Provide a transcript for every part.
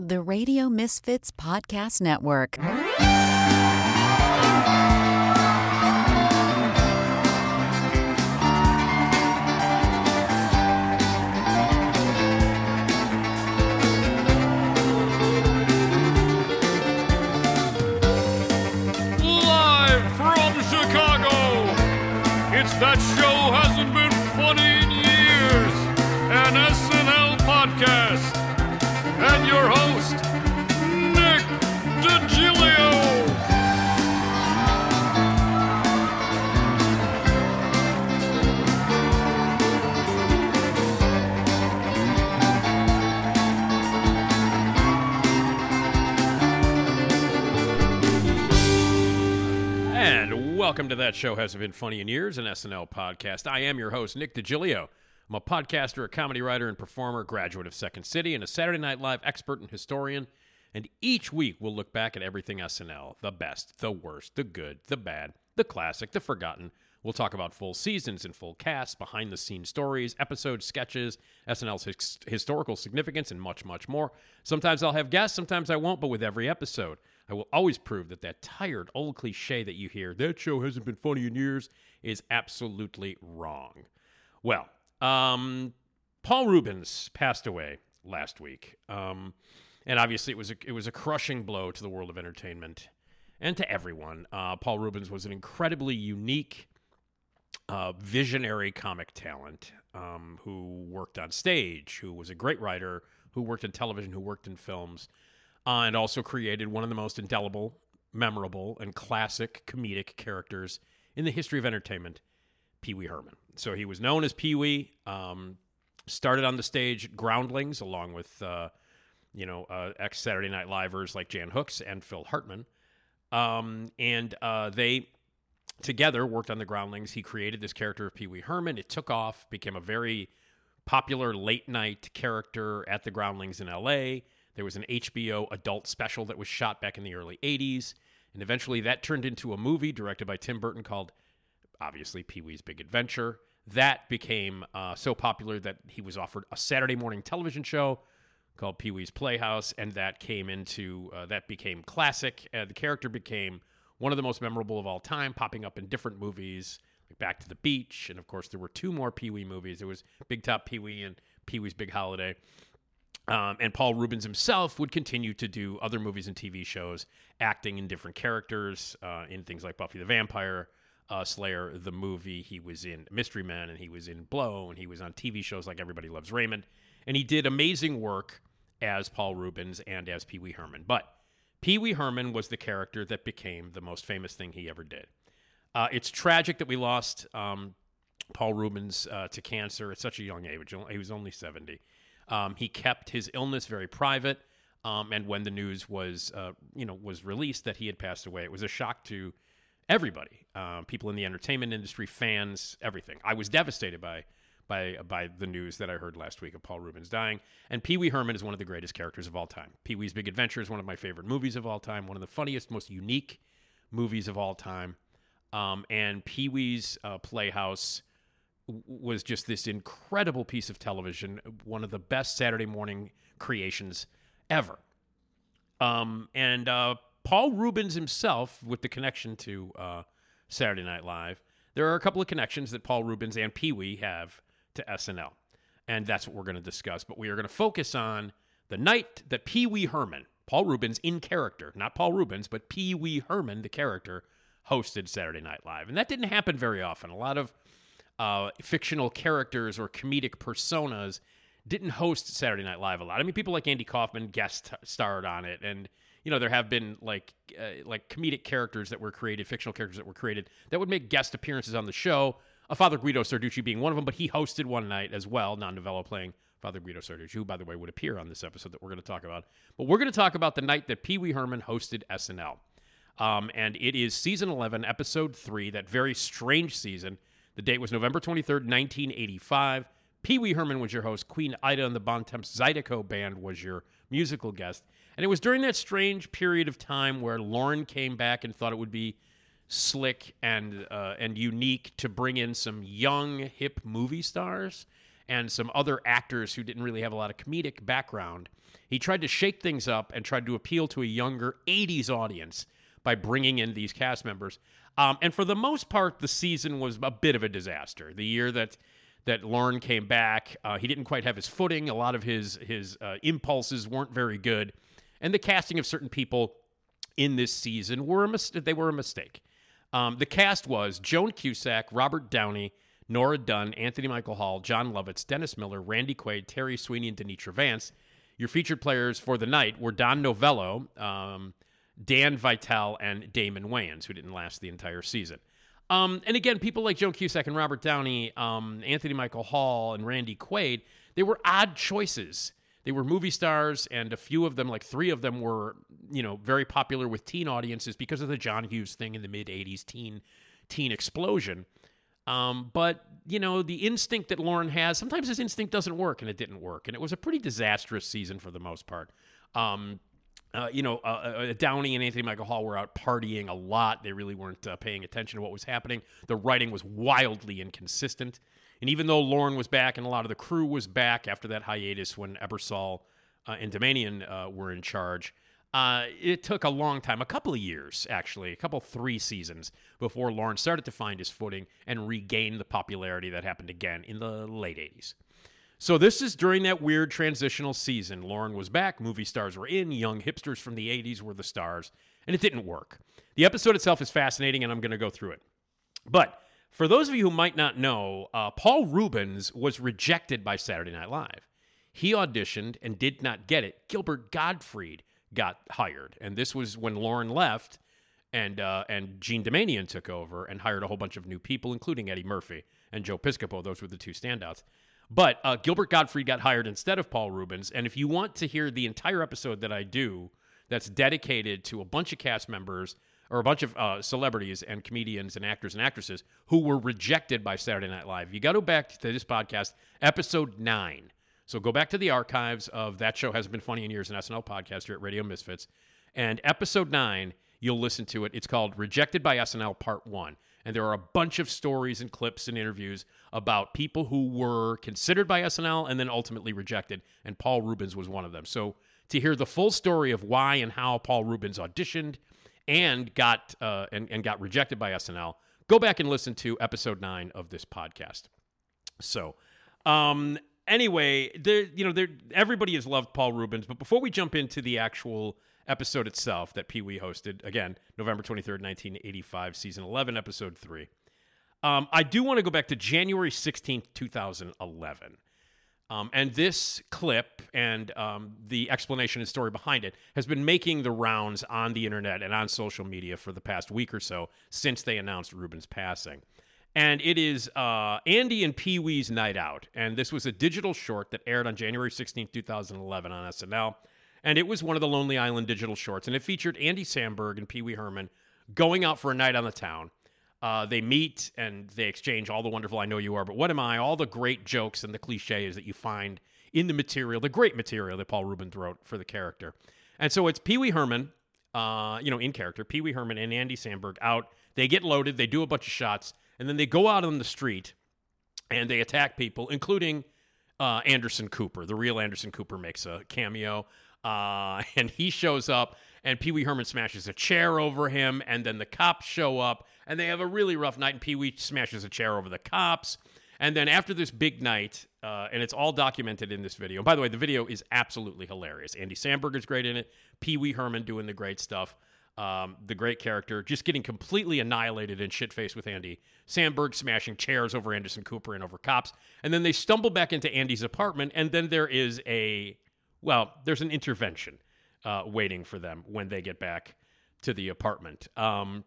the Radio Misfits Podcast Network. Live from Chicago, it's That Show welcome to That Show Hasn't Been Funny in Years, an SNL podcast. I am your host, Nick DiGilio. I'm a podcaster, a comedy writer, and performer, graduate of Second City, and a Saturday Night Live expert and historian. And each week we'll look back at everything SNL the best, the worst, the good, the bad, the classic, the forgotten. We'll talk about full seasons and full casts, behind the scenes stories, episodes, sketches, SNL's his- historical significance, and much, much more. Sometimes I'll have guests, sometimes I won't, but with every episode, I will always prove that that tired old cliche that you hear, that show hasn't been funny in years, is absolutely wrong. Well, um, Paul Reubens passed away last week, um, and obviously it was a, it was a crushing blow to the world of entertainment and to everyone. Uh, Paul Reubens was an incredibly unique, uh, visionary comic talent um, who worked on stage, who was a great writer, who worked in television, who worked in films, uh, and also created one of the most indelible, memorable, and classic comedic characters in the history of entertainment, Pee Wee Herman. So he was known as Pee Wee. Um, started on the stage Groundlings along with uh, you know uh, ex Saturday Night Livers like Jan Hooks and Phil Hartman, um, and uh, they together worked on the Groundlings. He created this character of Pee Wee Herman. It took off, became a very popular late night character at the Groundlings in L.A. There was an HBO adult special that was shot back in the early 80s. And eventually that turned into a movie directed by Tim Burton called, obviously, Pee Wee's Big Adventure. That became uh, so popular that he was offered a Saturday morning television show called Pee Wee's Playhouse. And that came into, uh, that became classic. Uh, the character became one of the most memorable of all time, popping up in different movies like Back to the Beach. And of course, there were two more Pee Wee movies. There was Big Top Pee Wee and Pee Wee's Big Holiday. Um, and Paul Reubens himself would continue to do other movies and TV shows, acting in different characters uh, in things like Buffy the Vampire uh, Slayer, the movie. He was in Mystery Men, and he was in Blow, and he was on TV shows like Everybody Loves Raymond. And he did amazing work as Paul Reubens and as Pee Wee Herman. But Pee Wee Herman was the character that became the most famous thing he ever did. Uh, it's tragic that we lost um, Paul Reubens uh, to cancer at such a young age. He was only 70. Um, he kept his illness very private, um, and when the news was, uh, you know, was released that he had passed away, it was a shock to everybody, um, people in the entertainment industry, fans, everything. I was devastated by by by the news that I heard last week of Paul Reubens dying. And Pee Wee Herman is one of the greatest characters of all time. Pee Wee's Big Adventure is one of my favorite movies of all time, one of the funniest, most unique movies of all time. Um, and Pee Wee's uh, Playhouse was just this incredible piece of television, one of the best Saturday morning creations ever. Um, and uh, Paul Reubens himself, with the connection to uh, Saturday Night Live, there are a couple of connections that Paul Reubens and Pee Wee have to SNL. And that's what we're going to discuss. But we are going to focus on the night that Pee Wee Herman, Paul Reubens in character, not Paul Reubens, but Pee Wee Herman, the character, hosted Saturday Night Live. And that didn't happen very often. A lot of uh, fictional characters or comedic personas didn't host Saturday Night Live a lot. I mean, people like Andy Kaufman guest starred on it, and you know there have been like uh, like comedic characters that were created, fictional characters that were created that would make guest appearances on the show. A Father Guido Sarducci being one of them, but he hosted one night as well, Don Novello playing Father Guido Sarducci, who by the way would appear on this episode that we're going to talk about. But we're going to talk about the night that Pee Wee Herman hosted SNL. Um, and it is season 11, episode 3, that very strange season. The date was November 23rd, 1985. Pee Wee Herman was your host. Queen Ida and the Bontemps Zydeco Band was your musical guest. And it was during that strange period of time where Lorne came back and thought it would be slick and uh, and unique to bring in some young hip movie stars and some other actors who didn't really have a lot of comedic background He tried to shake things up and tried to appeal to a younger 80s audience by bringing in these cast members. Um, and for the most part, the season was a bit of a disaster. The year that that Lorne came back, uh, he didn't quite have his footing. A lot of his his uh, impulses weren't very good, and the casting of certain people in this season were a mis- they were a mistake. Um, the cast was Joan Cusack, Robert Downey, Nora Dunn, Anthony Michael Hall, Jon Lovitz, Dennis Miller, Randy Quaid, Terry Sweeney, and Danitra Vance. Your featured players for the night were Don Novello, um, Dan Vitale, and Damon Wayans, who didn't last the entire season. Um, and again, people like Joan Cusack and Robert Downey, um, Anthony Michael Hall, and Randy Quaid, they were odd choices. They were movie stars, and a few of them, like three of them, were you know very popular with teen audiences because of the John Hughes thing in the mid '80s teen teen explosion. Um, but you know the instinct that Lorne has, sometimes his instinct doesn't work, and it didn't work, and it was a pretty disastrous season for the most part. Um, uh, you know, uh, uh, Downey and Anthony Michael Hall were out partying a lot. They really weren't uh, paying attention to what was happening. The writing was wildly inconsistent. And even though Lorne was back and a lot of the crew was back after that hiatus when Ebersol uh, and Doumanian uh, were in charge, it took a long time, a couple of years actually, a couple, three seasons before Lorne started to find his footing and regain the popularity that happened again in the late 80s. So this is during that weird transitional season. Lorne was back, movie stars were in, young hipsters from the 80s were the stars, and it didn't work. The episode itself is fascinating, and I'm going to go through it. But for those of you who might not know, uh, Paul Reubens was rejected by Saturday Night Live. He auditioned and did not get it. Gilbert Gottfried got hired, and this was when Lorne left, and uh, and Jean Doumanian took over and hired a whole bunch of new people, including Eddie Murphy and Joe Piscopo. Those were the two standouts. But uh, Gilbert Gottfried got hired instead of Paul Reubens. And if you want to hear the entire episode that I do, that's dedicated to a bunch of cast members or a bunch of uh, celebrities and comedians and actors and actresses who were rejected by Saturday Night Live, you got to go back to this podcast, episode nine. So go back to the archives of that show hasn't been funny in years, an SNL podcast here at Radio Misfits, and episode nine, you'll listen to it. It's called "Rejected by SNL Part One." And there are a bunch of stories and clips and interviews about people who were considered by SNL and then ultimately rejected. And Paul Reubens was one of them. So to hear the full story of why and how Paul Reubens auditioned and got uh, and, and got rejected by SNL, go back and listen to episode nine of this podcast. So, um, anyway, there you know there everybody has loved Paul Reubens, but before we jump into the actual episode itself that Pee Wee hosted. Again, November 23rd, 1985, season 11, episode 3. Um, I do want to go back to January 16th, 2011. Um, and this clip and um, the explanation and story behind it has been making the rounds on the internet and on social media for the past week or so since they announced Reubens' passing. And it is uh, Andy and Pee Wee's Night Out. And this was a digital short that aired on January 16th, 2011 on SNL. And it was one of the Lonely Island digital shorts, and it featured Andy Samberg and Pee Wee Herman going out for a night on the town. Uh, they meet and they exchange all the wonderful I know you are, but what am I? All the great jokes and the cliches that you find in the material, the great material that Paul Reubens wrote for the character. And so it's Pee Wee Herman, uh, you know, in character, Pee Wee Herman and Andy Samberg out. They get loaded, they do a bunch of shots, and then they go out on the street and they attack people, including uh, Anderson Cooper. The real Anderson Cooper makes a cameo. Uh, and he shows up, and Pee Wee Herman smashes a chair over him, and then the cops show up, and they have a really rough night, and Pee Wee smashes a chair over the cops. And then after this big night, uh, and it's all documented in this video. And by the way, the video is absolutely hilarious. Andy Samberg is great in it. Pee Wee Herman doing the great stuff. Um, the great character, just getting completely annihilated and shit faced with Andy. Samberg smashing chairs over Anderson Cooper and over cops. And then they stumble back into Andy's apartment, and then there is a well, there's an intervention uh, waiting for them when they get back to the apartment. Um,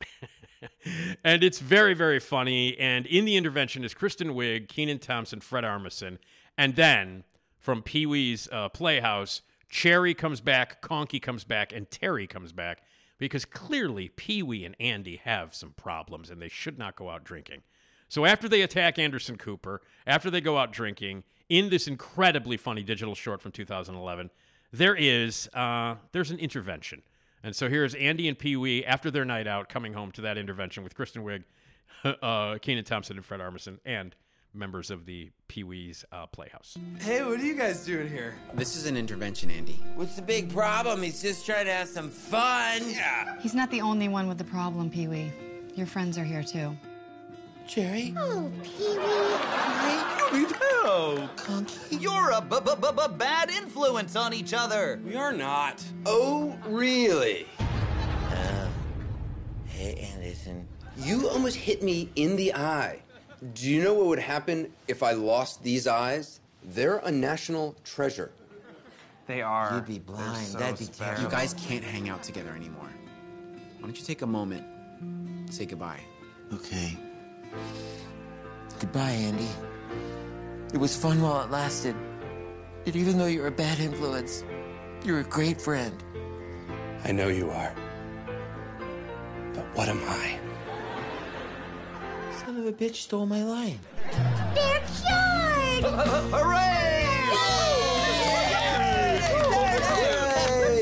and it's very, very funny. And in the intervention is Kristen Wiig, Kenan Thompson, Fred Armisen. And then from Pee Wee's uh, Playhouse, Chairry comes back, Conky comes back, and Terry comes back because clearly Pee Wee and Andy have some problems and they should not go out drinking. So after they attack Anderson Cooper, after they go out drinking, in this incredibly funny digital short from 2011, there is uh, there's an intervention. And so here's Andy and Pee Wee after their night out coming home to that intervention with Kristen Wiig, uh, Kenan Thompson, and Fred Armisen, and members of the Pee Wee's uh, Playhouse. Hey, what are you guys doing here? This is an intervention, Andy. What's the big problem? He's just trying to have some fun. Yeah. He's not the only one with the problem, Pee Wee. Your friends are here too. Jerry? Oh, Pee Wee. No. You're a b- b- b- b- bad influence on each other. We are not. Oh, really? Uh, hey, Anderson. You almost hit me in the eye. Do you know what would happen if I lost these eyes? They're a national treasure. They are. You'd be blind. so That'd be special. terrible. You guys can't hang out together anymore. Why don't you take a moment, say goodbye? Okay. Goodbye, Andy. It was fun while it lasted. And even though you're a bad influence, you're a great friend. I know you are. But what am I? Son of a bitch stole my line. They're cured! Hooray!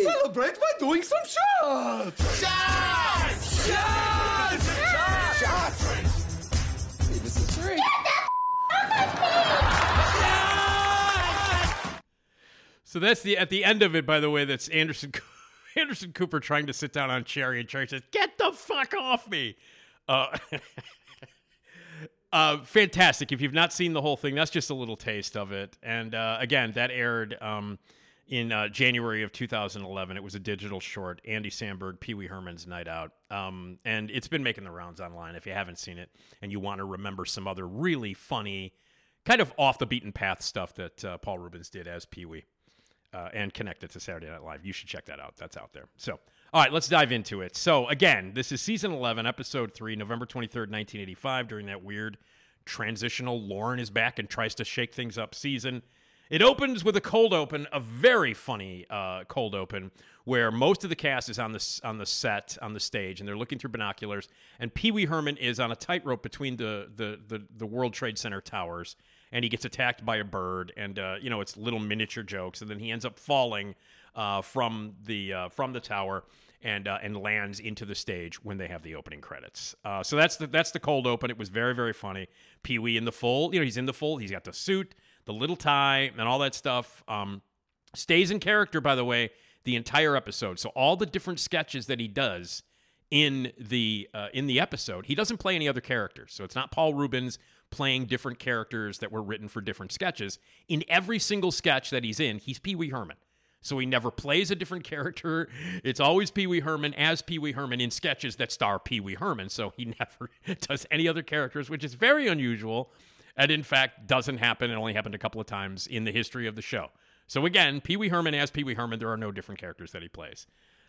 Celebrate by doing some shots! Shots! Shots! So that's the at the end of it. By the way, that's Anderson Anderson Cooper trying to sit down on Chairry, and Chairry says, "Get the fuck off me." Uh, uh, fantastic. If you've not seen the whole thing, that's just a little taste of it. And uh, again, that aired um, in uh, January of 2011. It was a digital short. Andy Samberg, Pee Wee Herman's Night Out, um, and it's been making the rounds online. If you haven't seen it and you want to remember some other really funny, kind of off the beaten path stuff that uh, Paul Reubens did as Pee Wee uh, and connected to Saturday Night Live. You should check that out. That's out there. So, all right, let's dive into it. So, again, this is season 11, episode 3, November 23rd, 1985, during that weird transitional Lorne is back and tries to shake things up season. It opens with a cold open, a very funny uh, cold open, where most of the cast is on the on the set on the stage, and they're looking through binoculars. And Pee Wee Herman is on a tightrope between the, the the the World Trade Center towers, and he gets attacked by a bird, and uh, you know it's little miniature jokes, and then he ends up falling uh, from the uh, from the tower. And, uh, and lands into the stage when they have the opening credits. Uh, so that's the that's the cold open. It was very very funny. Pee Wee in the full, you know, he's in the full. He's got the suit, the little tie, and all that stuff. Um, stays in character, by the way, the entire episode. So all the different sketches that he does in the uh, in the episode, he doesn't play any other characters. So it's not Paul Reubens playing different characters that were written for different sketches. In every single sketch that he's in, he's Pee Wee Herman. So he never plays a different character. It's always Pee Wee Herman as Pee Wee Herman in sketches that star Pee Wee Herman. So he never does any other characters, which is very unusual. And in fact, doesn't happen. It only happened a couple of times in the history of the show. So again, Pee Wee Herman as Pee Wee Herman, there are no different characters that he plays.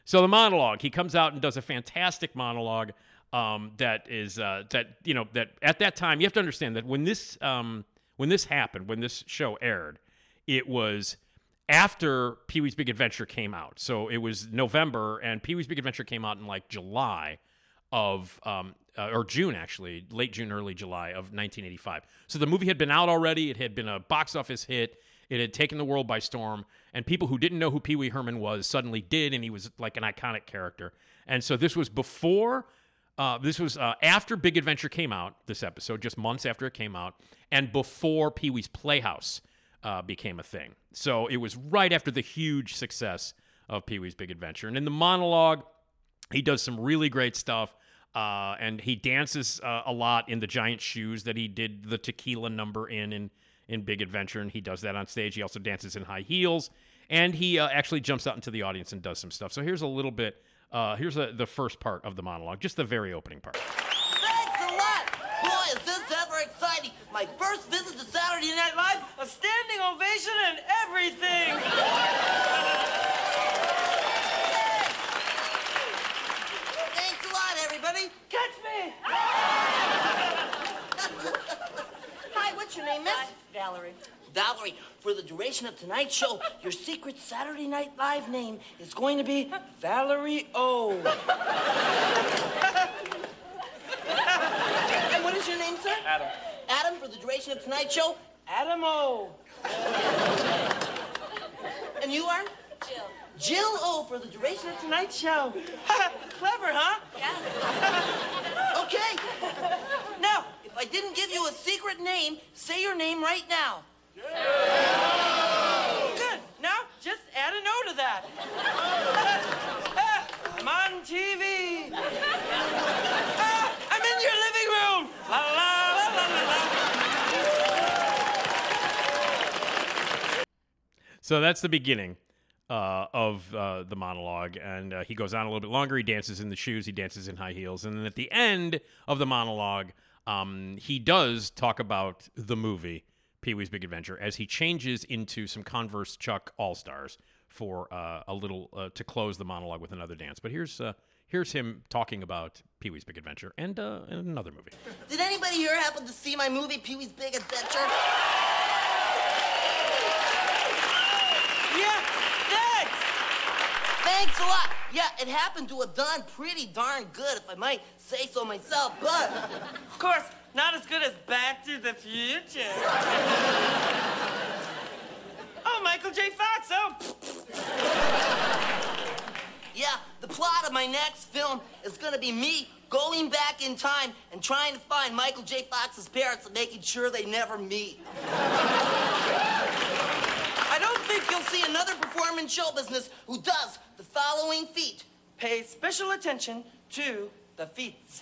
So the monologue, he comes out and does a fantastic monologue um, that is uh, that you know that at that time you have to understand that when this um, when this happened, when this show aired, it was after Pee Wee's Big Adventure came out. So it was November, and Pee Wee's Big Adventure came out in like July of, um, uh, or June actually, late June, early July of 1985. So the movie had been out already. It had been a box office hit. It had taken the world by storm, and people who didn't know who Pee Wee Herman was suddenly did, and he was like an iconic character. And so this was before uh, this was uh, after Big Adventure came out, this episode, just months after it came out, and before Pee Wee's Playhouse uh, became a thing. So it was right after the huge success of Pee Wee's Big Adventure. And in the monologue, he does some really great stuff. Uh, and he dances uh, a lot in the giant shoes that he did the tequila number in, in in Big Adventure, and he does that on stage. He also dances in high heels, and he uh, actually jumps out into the audience and does some stuff. So here's a little bit. Uh, here's a, the first part of the monologue, just the very opening part. Thanks a lot! Boy, is this ever exciting! My first visit to Saturday Night Live, a standing ovation and everything! Thanks a lot, everybody! Catch me! Hi, what's your name, miss? Valerie. Valerie, for the duration of tonight's show, your secret Saturday Night Live name is going to be Valerie O. and what is your name, sir? Adam. Adam, for the duration of tonight's show, Adam O. and you are? Jill. Jill O for the duration of tonight's show. Clever, huh? Yeah. okay. Now, if If I didn't give you a secret name, say your name right now. Good. Now, just add a no to that. I'm on TV. Ah, I'm in your living room. La la la la la la. So that's the beginning uh, of uh, the monologue, and uh, he goes on a little bit longer. He dances in the shoes, he dances in high heels, and then at the end of the monologue, um, he does talk about the movie Pee Wee's Big Adventure as he changes into some Converse Chuck All Stars for uh, a little uh, to close the monologue with another dance. But here's uh, here's him talking about Pee Wee's Big Adventure and, uh, and another movie. Did anybody here happen to see my movie Pee Wee's Big Adventure? Yeah, thanks. Thanks a lot. Yeah, it happened to have done pretty darn good, if I might say so myself, but. Of course, not as good as Back to the Future. oh, Michael J. Fox. Oh. Yeah, the plot of my next film is gonna be me going back in time and trying to find Michael J. Fox's parents and making sure they never meet. I don't think you'll see another performer in show business who does the following feat. Pay special attention to the feats.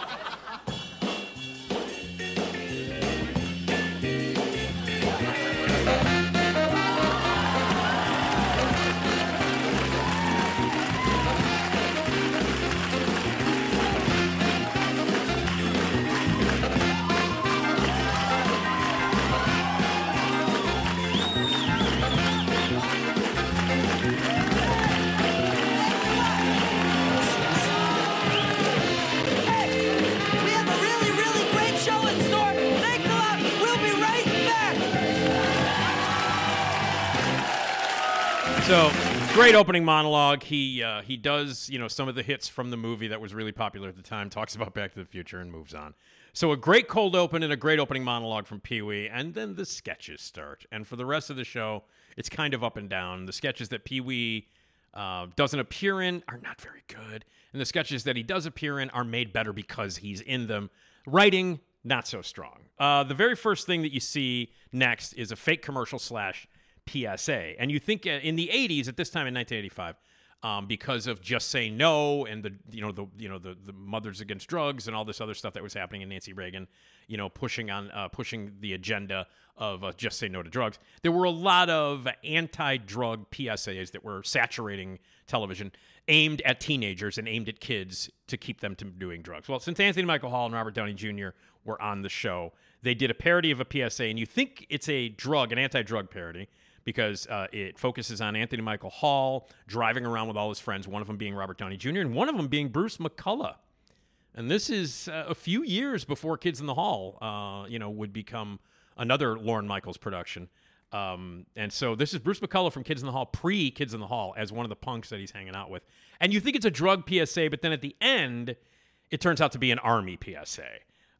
So great opening monologue. He uh, he does you know some of the hits from the movie that was really popular at the time. Talks about Back to the Future and moves on. So a great cold open and a great opening monologue from Pee Wee, and then the sketches start. And for the rest of the show, it's kind of up and down. The sketches that Pee Wee uh, doesn't appear in are not very good, and the sketches that he does appear in are made better because he's in them. Writing not so strong. Uh, the very first thing that you see next is a fake commercial slash PSA, and you think uh, in the '80s at this time in 1985. Um, because of just say no and the you know the you know the, the mothers against drugs and all this other stuff that was happening in Nancy Reagan, you know pushing on uh, pushing the agenda of uh, just say no to drugs. There were a lot of anti-drug PSAs that were saturating television, aimed at teenagers and aimed at kids to keep them from doing drugs. Well, since Anthony Michael Hall and Robert Downey Jr. were on the show, they did a parody of a PSA, and you think it's a drug, an anti-drug parody because uh, it focuses on Anthony Michael Hall driving around with all his friends, one of them being Robert Downey Jr., and one of them being Bruce McCulloch. And this is uh, a few years before Kids in the Hall, uh, you know, would become another Lorne Michaels production. Um, and so this is Bruce McCulloch from Kids in the Hall, pre Kids in the Hall, as one of the punks that he's hanging out with. And you think it's a drug PSA, but then at the end, it turns out to be an army PSA.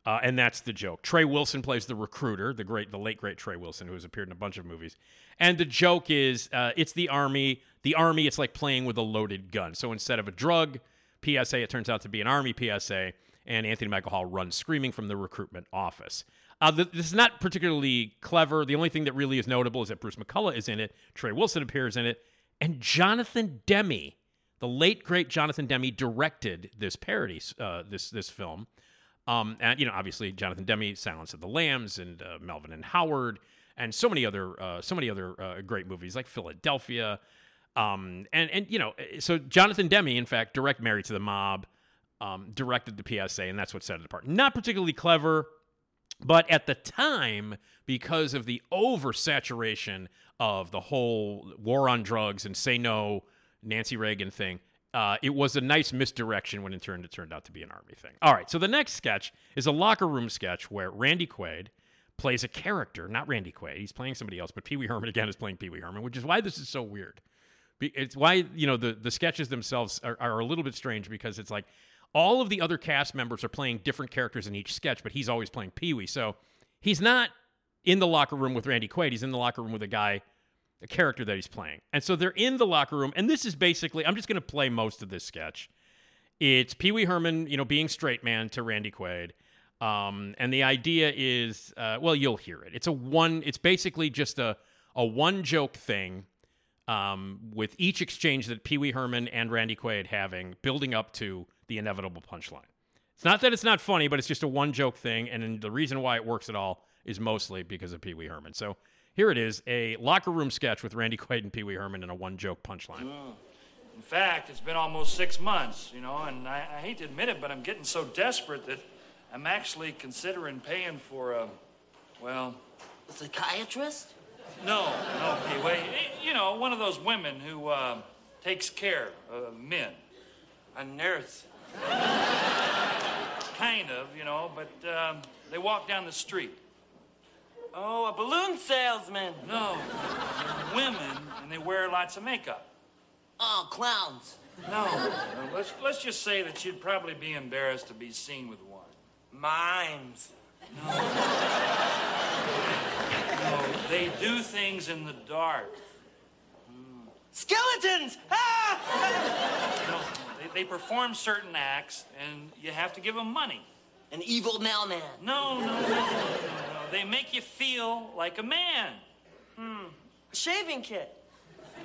Uh, and that's the joke. Trey Wilson plays the recruiter, the great, the late great Trey Wilson, who has appeared in a bunch of movies. And the joke is, uh, it's the army. The army, it's like playing with a loaded gun. So instead of a drug PSA, it turns out to be an army PSA. And Anthony Michael Hall runs screaming from the recruitment office. Uh, th- this is not particularly clever. The only thing that really is notable is that Bruce McCulloch is in it. Trey Wilson appears in it, and Jonathan Demme, the late great Jonathan Demme, directed this parody, uh, this this film. Um, and you know, obviously, Jonathan Demme, Silence of the Lambs, and uh, Melvin and Howard, and so many other, uh, so many other uh, great movies like Philadelphia. Um, and and you know, so Jonathan Demme, in fact, direct Married to the Mob, um, directed the PSA, and that's what set it apart. Not particularly clever, but at the time, because of the oversaturation of the whole war on drugs and say no Nancy Reagan thing, uh, it was a nice misdirection when in turn it turned out to be an army thing. All right, so the next sketch is a locker room sketch where Randy Quaid plays a character, not Randy Quaid. He's playing somebody else, but Pee Wee Herman again is playing Pee Wee Herman, which is why this is so weird. It's why you know the the sketches themselves are, are a little bit strange because it's like all of the other cast members are playing different characters in each sketch, but he's always playing Pee Wee. So he's not in the locker room with Randy Quaid. He's in the locker room with a guy a character that he's playing. And so they're in the locker room, and this is basically I'm just going to play most of this sketch. It's Pee Wee Herman, you know, being straight man to Randy Quaid. Um, and the idea is, uh, well, you'll hear it. It's a one. It's basically just a a one joke thing, um, with each exchange that Pee Wee Herman and Randy Quaid having, building up to the inevitable punchline. It's not that it's not funny, but it's just a one joke thing, and the reason why it works at all is mostly because of Pee Wee Herman. So here it is, a locker room sketch with Randy Quaid and Pee Wee Herman and a one joke punchline. In fact, it's been almost six months, you know, and I, I hate to admit it, but I'm getting so desperate that I'm actually considering paying for a, well, A psychiatrist? no, no, Pee Wee. You know, one of those women who uh, takes care of men. A nurse. Kind of, you know, but um, they walk down the street. Oh, a balloon salesman. No, they're women, and they wear lots of makeup. Oh, clowns. No, no, let's, let's just say that you'd probably be embarrassed to be seen with one. Mimes. No, they do things in the dark. Skeletons! Ah! No, they, they perform certain acts, and you have to give them money. An evil mailman. No, no, no, no, no, no. They make you feel like a man. Hmm. Shaving kit.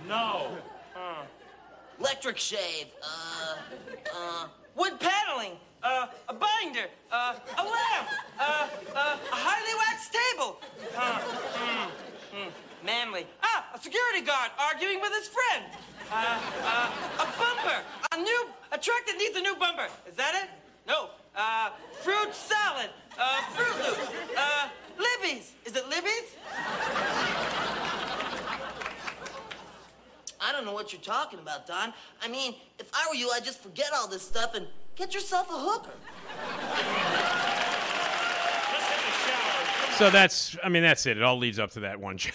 No. Electric shave. Uh, uh, Wood paneling. Uh, a binder. Uh, a lamp. Uh, uh, a highly waxed table. Uh, hmm, hmm. Manly. Ah, a security guard arguing with his friend. Uh, uh, a bumper. A new, a truck that needs a new bumper. Is that it? No. Uh, fruit salad. Uh, Fruit Loops. Uh, Libby's. Is it Libby's? I don't know what you're talking about, Don. I mean, if I were you, I'd just forget all this stuff and get yourself a hooker. So that's, I mean, that's it. It all leads up to that one joke.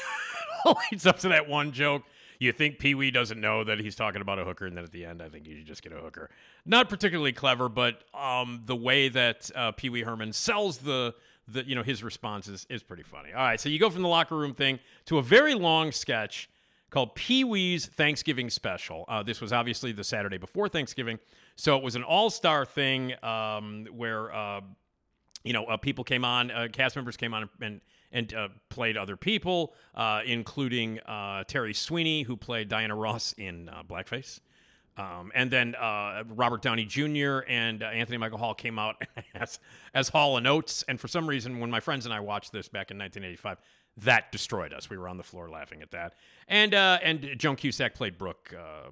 all leads up to that one joke. You think Pee Wee doesn't know that he's talking about a hooker, and then at the end, I think you should just get a hooker. Not particularly clever, but um, the way that uh, Pee Wee Herman sells the, the, you know, his responses is is pretty funny. All right, so you go from the locker room thing to a very long sketch called Pee Wee's Thanksgiving Special. Uh, this was obviously the Saturday before Thanksgiving, so it was an all-star thing um, where. Uh, you know, uh, people came on, uh, cast members came on and and uh, played other people, uh, including Terry Sweeney, who played Diana Ross in Blackface. Um, and then uh, Robert Downey Jr. and uh, Anthony Michael Hall came out as, as Hall and Oates. And for some reason, when my friends and I watched this back in 1985, that destroyed us. We were on the floor laughing at that. And uh, and Joan Cusack played Brooke uh,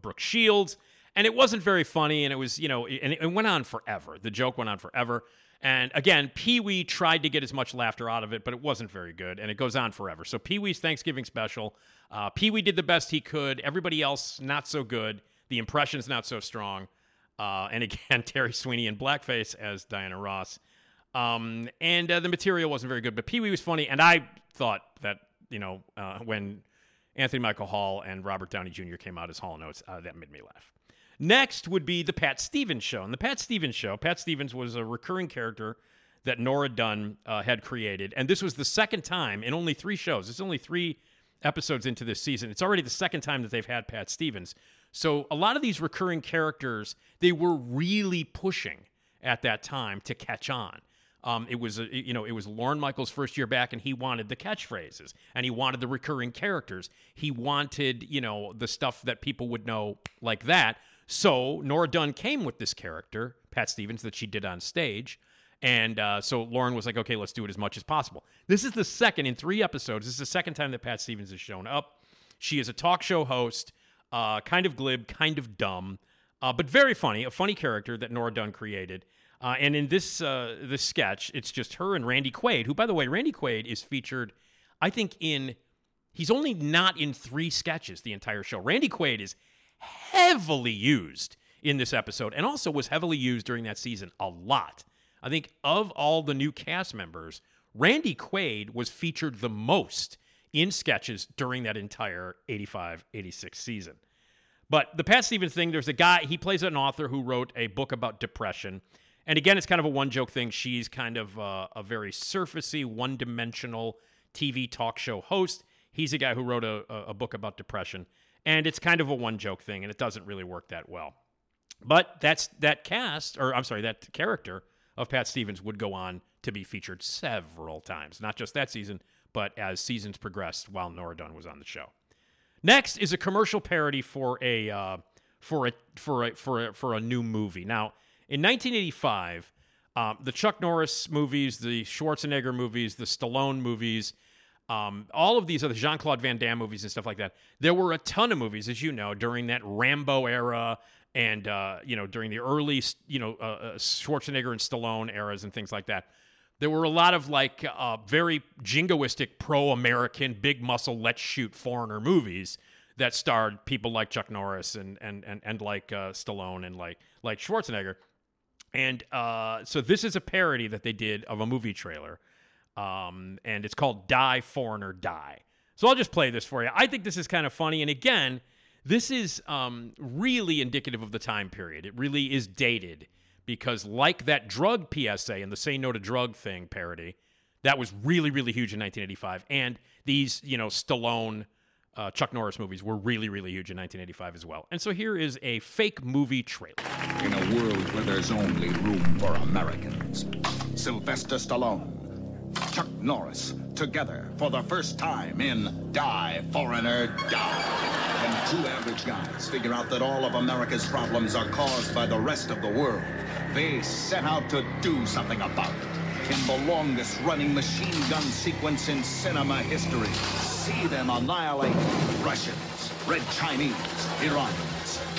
Brooke Shields, and it wasn't very funny. And it was you know, and it went on forever. The joke went on forever. And again, Pee Wee tried to get as much laughter out of it, but it wasn't very good, and it goes on forever. So Pee Wee's Thanksgiving special, uh, Pee Wee did the best he could. Everybody else not so good. The impression's not so strong. Uh, and again, Terry Sweeney in blackface as Diana Ross. Um, and uh, the material wasn't very good, but Pee Wee was funny. And I thought that you know uh, when Anthony Michael Hall and Robert Downey Jr. came out as Hall and Oates, uh, that made me laugh. Next would be the Pat Stevens Show. And the Pat Stevens Show, Pat Stevens was a recurring character that Nora Dunn uh, had created. And this was the second time in only three shows. It's only three episodes into this season. It's already the second time that they've had Pat Stevens. So a lot of these recurring characters, they were really pushing at that time to catch on. Um, it was, you know, it was Lorne Michaels' first year back, and he wanted the catchphrases, and he wanted the recurring characters. He wanted, you know, the stuff that people would know like that. So Nora Dunn came with this character, Pat Stevens, that she did on stage. And uh, so Lorne was like, okay, let's do it as much as possible. This is the second in three episodes. This is the second time that Pat Stevens has shown up. She is a talk show host, uh, kind of glib, kind of dumb, uh, but very funny. A funny character that Nora Dunn created. Uh, and in this uh, this sketch, it's just her and Randy Quaid, who, by the way, Randy Quaid is featured, I think, in he's only not in three sketches the entire show. Randy Quaid is heavily used in this episode and also was heavily used during that season a lot. I think of all the new cast members, Randy Quaid was featured the most in sketches during that entire 85 86 season. But the Pat Stevens thing, there's a guy, he plays an author who wrote a book about depression. And again, it's kind of a one joke thing. She's kind of uh, a very surfacey, one dimensional TV talk show host. He's a guy who wrote a, a book about depression and it's kind of a one joke thing, and it doesn't really work that well. But that's that cast, or I'm sorry, that character of Pat Stevens would go on to be featured several times, not just that season, but as seasons progressed while Nora Dunn was on the show. Next is a commercial parody for a uh, for a for a for a, for a new movie. Now, in 1985, um, the Chuck Norris movies, the Schwarzenegger movies, the Stallone movies, um, all of these other Jean Claude Van Damme movies and stuff like that. There were a ton of movies, as you know, during that Rambo era and uh, you know during the early you know uh, uh Schwarzenegger and Stallone eras and things like that. There were a lot of like uh, very jingoistic, pro-American, big muscle, let's shoot foreigner movies that starred people like Chuck Norris and and and, and like uh, Stallone and like like Schwarzenegger. And uh, so this is a parody that they did of a movie trailer, um, and it's called "Die Foreigner Die." So I'll just play this for you. I think this is kind of funny, and again, this is um, really indicative of the time period. It really is dated because, like that drug PSA and the "Say No to Drug" thing parody, that was really really huge in 1985, and these you know Stallone uh, Chuck Norris movies were really, really huge in 1985 as well. And so here is a fake movie trailer. In a world where there's only room for Americans, Sylvester Stallone, Chuck Norris, together for the first time in Die, Foreigner, Die. When two average guys figure out that all of America's problems are caused by the rest of the world, they set out to do something about it. In the longest running machine gun sequence in cinema history. See them annihilate Russians, Red Chinese, Iranians,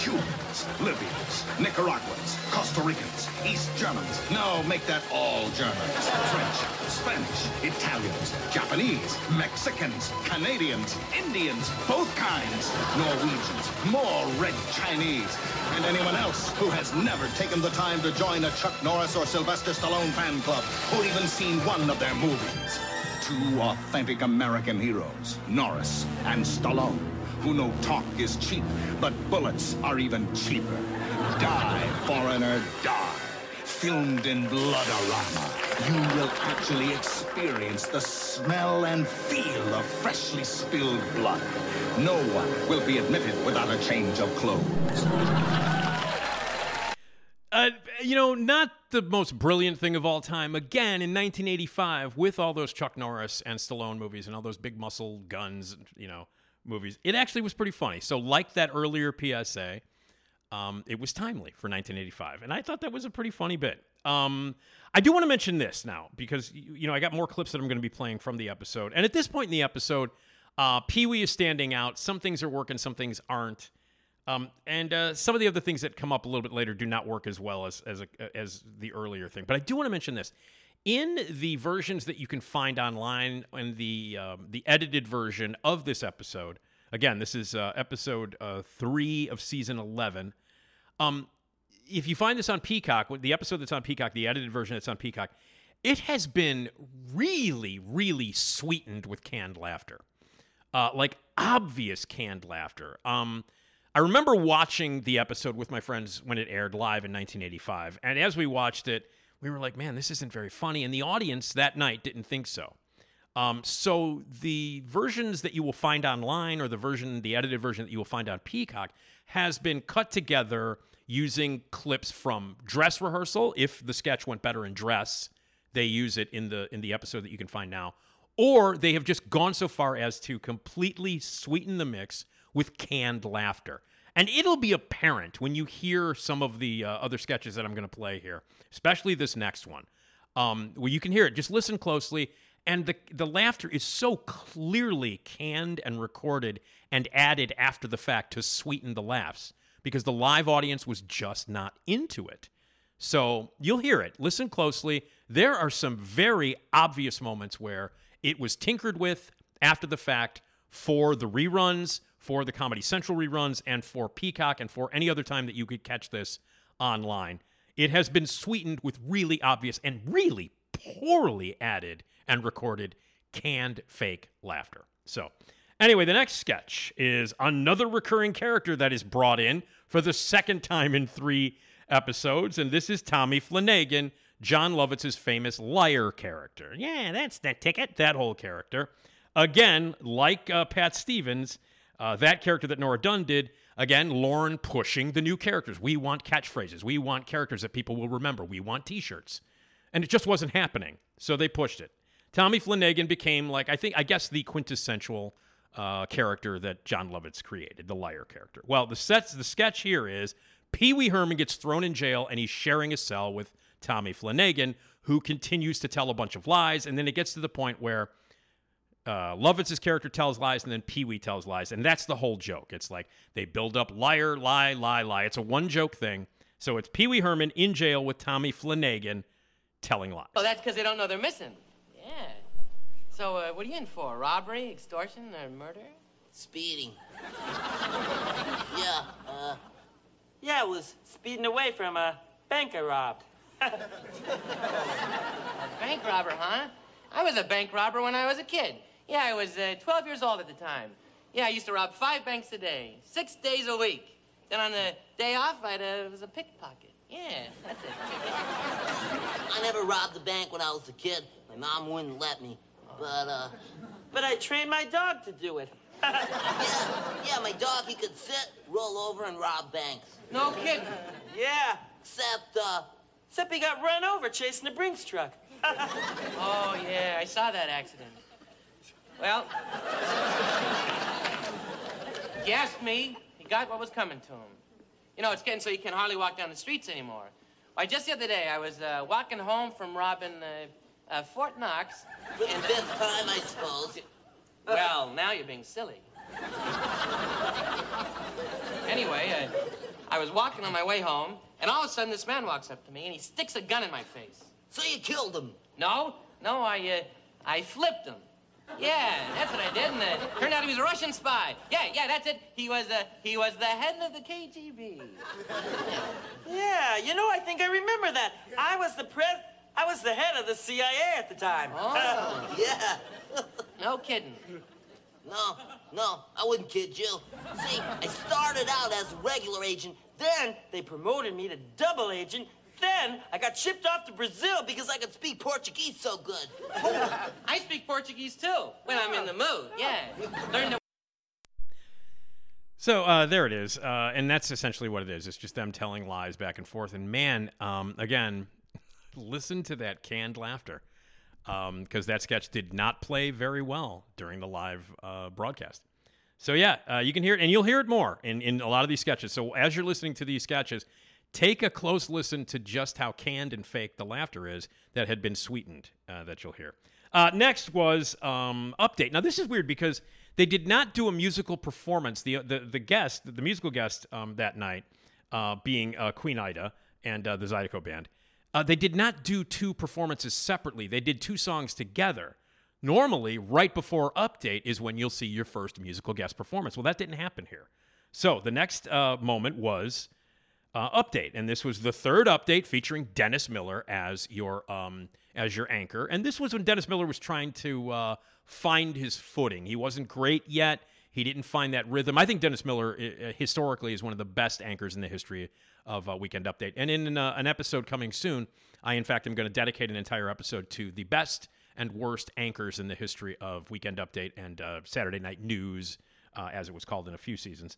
Cubans, Libyans, Nicaraguans, Costa Ricans, East Germans. No, make that all Germans. French, Spanish, Italians, Japanese, Mexicans, Canadians, Indians, both kinds, Norwegians, more Red Chinese, and anyone else who has never taken the time to join a Chuck Norris or Sylvester Stallone fan club, or even seen one of their movies two authentic American heroes, Norris and Stallone, who know talk is cheap, but bullets are even cheaper. Die, foreigner, die. Filmed in Bloodorama, you will actually experience the smell and feel of freshly spilled blood. No one will be admitted without a change of clothes. Uh, you know, not the most brilliant thing of all time. Again, in 1985, with all those Chuck Norris and Stallone movies and all those big muscle guns, you know, movies, it actually was pretty funny. So, like that earlier PSA, um, it was timely for 1985, and I thought that was a pretty funny bit. Um, I do want to mention this now because you know I got more clips that I'm going to be playing from the episode, and at this point in the episode, uh, Pee Wee is standing out. Some things are working, some things aren't. Um, and uh, some of the other things that come up a little bit later do not work as well as as, a, as the earlier thing. But I do want to mention this: in the versions that you can find online, and the um, the edited version of this episode, again, this is uh, episode uh, three of season eleven. Um, if you find this on Peacock, the episode that's on Peacock, the edited version that's on Peacock, it has been really, really sweetened with canned laughter, uh, like obvious canned laughter. Um, I remember watching the episode with my friends when it aired live in 1985. And as we watched it, we were like, man, this isn't very funny. And the audience that night didn't think so. Um, so the versions that you will find online or the version, the edited version that you will find on Peacock has been cut together using clips from dress rehearsal. If the sketch went better in dress, they use it in the in the episode that you can find now. Or they have just gone so far as to completely sweeten the mix with canned laughter. And it'll be apparent when you hear some of the uh, other sketches that I'm going to play here, especially this next one, um, you can hear it. Just listen closely. And the, the laughter is so clearly canned and recorded and added after the fact to sweeten the laughs because the live audience was just not into it. So you'll hear it. Listen closely. There are some very obvious moments where it was tinkered with after the fact for the reruns for the Comedy Central reruns and for Peacock and for any other time that you could catch this online. It has been sweetened with really obvious and really poorly added and recorded canned fake laughter. So, anyway, the next sketch is another recurring character that is brought in for the second time in three episodes, and this is Tommy Flanagan, Jon Lovitz's famous liar character. Yeah, that's the ticket, that whole character. Again, like uh, Pat Stevens, uh, that character that Nora Dunn did, again, Lorne pushing the new characters. We want catchphrases. We want characters that people will remember. We want t shirts. and it just wasn't happening. So they pushed it. Tommy Flanagan became like I think I guess the quintessential uh, character that Jon Lovitz created, the liar character. Well, the sets the sketch here is Pee Wee Herman gets thrown in jail and he's sharing a cell with Tommy Flanagan, who continues to tell a bunch of lies, and then it gets to the point where uh, Lovitz's character tells lies, and then Pee Wee tells lies, and that's the whole joke. It's like they build up liar, lie, lie, lie. It's a one joke thing. So it's Pee Wee Herman in jail with Tommy Flanagan telling lies. Oh, that's because they don't know they're missing. Yeah. So, uh, what are you in for? Robbery, extortion, or murder? Speeding. yeah, uh. Yeah, I was speeding away from a bank I robbed. A bank robber, huh? I was a bank robber when I was a kid. Yeah, I was uh, 12 years old at the time. Yeah, I used to rob five banks a day, six days a week. Then on the day off, I uh, was a pickpocket. Yeah, that's it. I never robbed a bank when I was a kid. My mom wouldn't let me. But, uh. But I trained my dog to do it. yeah, yeah, my dog, he could sit, roll over, and rob banks. No kidding. Yeah. Except, uh. Except he got run over chasing a Brinks truck. oh, yeah, I saw that accident. Well, asked me, he got what was coming to him. You know, it's getting so you can hardly walk down the streets anymore. Why, just the other day, I was uh, walking home from robbing uh, uh, Fort Knox. For the fifth time, I suppose. Well, now you're being silly. anyway, uh, I was walking on my way home, and all of a sudden, this man walks up to me, and he sticks a gun in my face. So you killed him? No, no, I, uh, I flipped him. Yeah, that's what I did, and uh, turned out he was a Russian spy. Yeah, yeah, that's it. He was, uh, he was the head of the KGB. Yeah, you know, I think I remember that. I was the pres, I was the head of the CIA at the time. Oh, yeah. no kidding. No, no, I wouldn't kid you. See, I started out as a regular agent, then they promoted me to double agent, then I got shipped off to Brazil because I could speak Portuguese so good. I speak Portuguese too when I'm in the mood. Yeah, learn to. So uh, there it is, uh, and that's essentially what it is. It's just them telling lies back and forth. And man, um, again, listen to that canned laughter because um, that sketch did not play very well during the live uh, broadcast. So yeah, uh, you can hear it, and you'll hear it more in, in a lot of these sketches. So as you're listening to these sketches, take a close listen to just how canned and fake the laughter is that had been sweetened uh, that you'll hear. Uh, next was um, update. Now this is weird because they did not do a musical performance. The the the guest, the musical guest um, that night, uh, being uh, Queen Ida and uh, the Zydeco band, uh, they did not do two performances separately. They did two songs together. Normally, right before update is when you'll see your first musical guest performance. Well, that didn't happen here. So the next moment was uh, update, and this was the third update featuring Dennis Miller as your um, as your anchor. And this was when Dennis Miller was trying to uh, find his footing. He wasn't great yet. He didn't find that rhythm. I think Dennis Miller uh, historically is one of the best anchors in the history of uh, Weekend Update. And in uh, an episode coming soon, I in fact am going to dedicate an entire episode to the best and worst anchors in the history of Weekend Update and uh, Saturday Night News, uh, as it was called in a few seasons.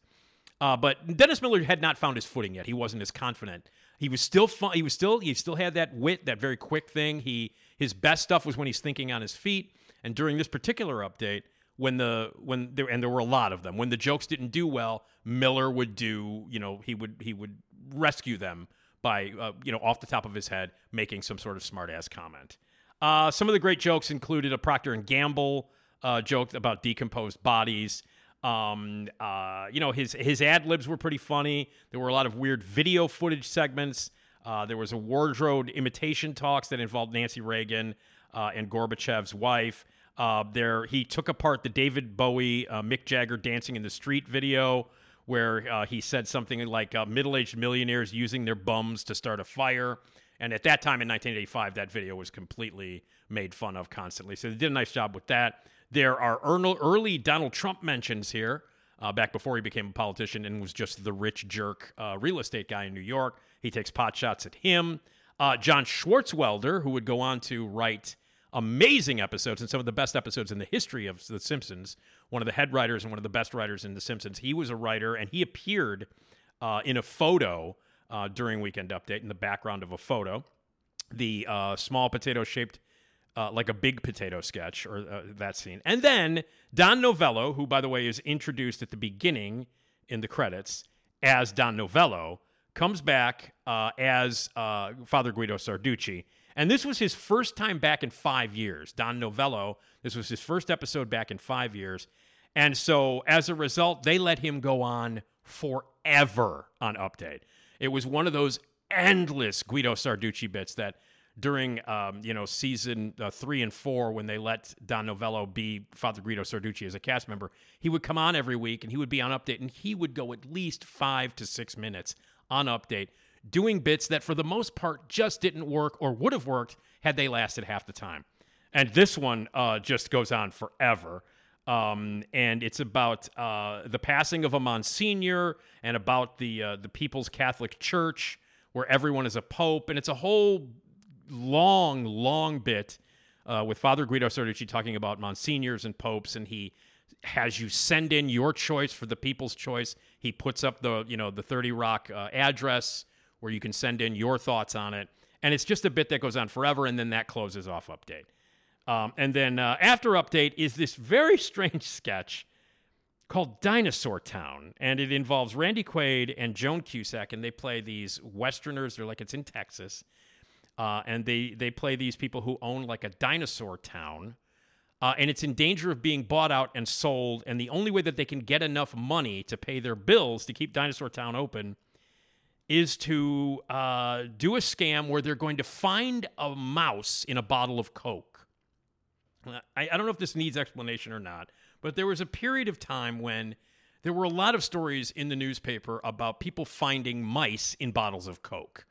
Uh, but Dennis Miller had not found his footing yet. He wasn't as confident. He was still fun. He was still he still had that wit, that very quick thing. He his best stuff was when he's thinking on his feet. And during this particular update, when the when there and there were a lot of them, when the jokes didn't do well, Miller would do you know he would he would rescue them by uh, you know off the top of his head making some sort of smart ass comment. Uh, some of the great jokes included a Procter and Gamble uh, joke about decomposed bodies. Um, uh, you know, his his ad libs were pretty funny. There were a lot of weird video footage segments. Uh, there was a wardrobe imitation talks that involved Nancy Reagan uh, and Gorbachev's wife. Uh, there, he took apart the David Bowie, uh, Mick Jagger dancing in the street video, where uh, he said something like "middle-aged millionaires using their bums to start a fire." And at that time in 1985, that video was completely made fun of constantly. So they did a nice job with that. There are early Donald Trump mentions here. Uh, back before he became a politician and was just the rich jerk uh, real estate guy in New York. He takes pot shots at him. Uh, John Swartzwelder, who would go on to write amazing episodes and some of the best episodes in the history of The Simpsons, one of the head writers and one of the best writers in The Simpsons. He was a writer and he appeared uh, in a photo uh, during Weekend Update in the background of a photo. the uh, small potato shaped uh, like a big potato sketch or uh, that scene. And then Don Novello, who by the way is introduced at the beginning in the credits as Don Novello, comes back uh, as uh, Father Guido Sarducci. And this was his first time back in five years. Don Novello, this was his first episode back in five years. And so as a result, they let him go on forever on Update. It was one of those endless Guido Sarducci bits that during um, you know season uh, three and four when they let Don Novello be Father Guido Sarducci as a cast member, he would come on every week and he would be on update and he would go at least five to six minutes on update doing bits that for the most part just didn't work or would have worked had they lasted half the time. And this one uh, just goes on forever. Um, and it's about uh, the passing of a Monsignor and about the uh, the People's Catholic Church, where everyone is a pope, and it's a whole long, long bit uh, with Father Guido Sarducci talking about monsignors and popes, and he has you send in your choice for the people's choice. He puts up the you know the Thirty Rock uh, address where you can send in your thoughts on it, and it's just a bit that goes on forever, and then that closes off update. Um, and then uh, after update is this very strange sketch called Dinosaur Town, and it involves Randy Quaid and Joan Cusack, and they play these Westerners. They're like it's in Texas, uh, and they they play these people who own like a dinosaur town, uh, and it's in danger of being bought out and sold. And the only way that they can get enough money to pay their bills to keep Dinosaur Town open is to uh, do a scam where they're going to find a mouse in a bottle of Coke. I, I don't know if this needs explanation or not, but there was a period of time when there were a lot of stories in the newspaper about people finding mice in bottles of Coke.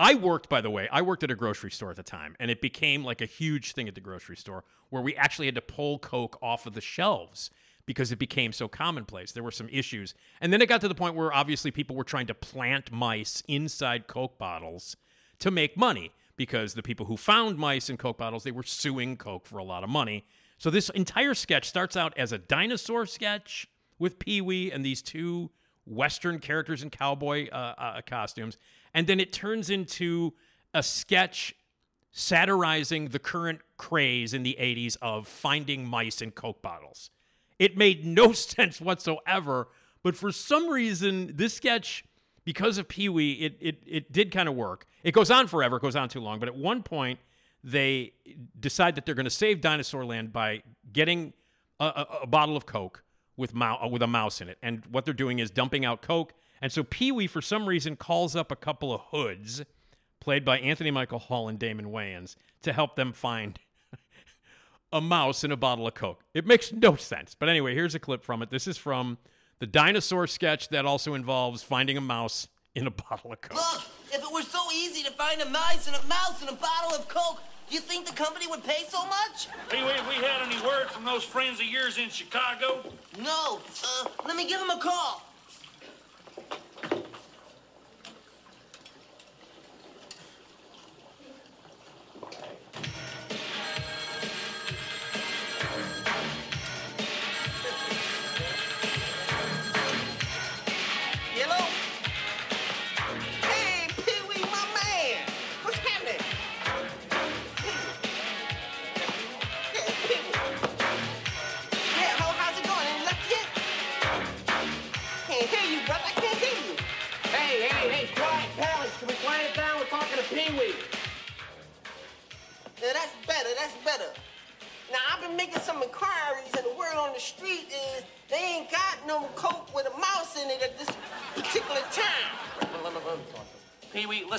I worked, by the way, I worked at a grocery store at the time, and it became like a huge thing at the grocery store where we actually had to pull Coke off of the shelves because it became so commonplace. There were some issues. And then it got to the point where obviously people were trying to plant mice inside Coke bottles to make money because the people who found mice in Coke bottles, they were suing Coke for a lot of money. So this entire sketch starts out as a dinosaur sketch with Pee Wee and these two Western characters in cowboy uh, uh, costumes. And then it turns into a sketch satirizing the current craze in the 80s of finding mice in Coke bottles. It made no sense whatsoever, but for some reason, this sketch because of Pee Wee, it, it, it did kind of work. It goes on forever, it goes on too long, but at one point, they decide that they're going to save Dinosaur Land by getting a, a, a bottle of Coke with, mou- with a mouse in it. And what they're doing is dumping out Coke. And so Pee Wee, for some reason, calls up a couple of hoods, played by Anthony Michael Hall and Damon Wayans, to help them find a mouse in a bottle of Coke. It makes no sense. But anyway, here's a clip from it. This is from the dinosaur sketch that also involves finding a mouse in a bottle of Coke. Look, if it were so easy to find a mouse and a mouse in a bottle of Coke, do you think the company would pay so much? Hey, wait, we had any word from those friends of yours in Chicago? No. Uh, let me give them a call.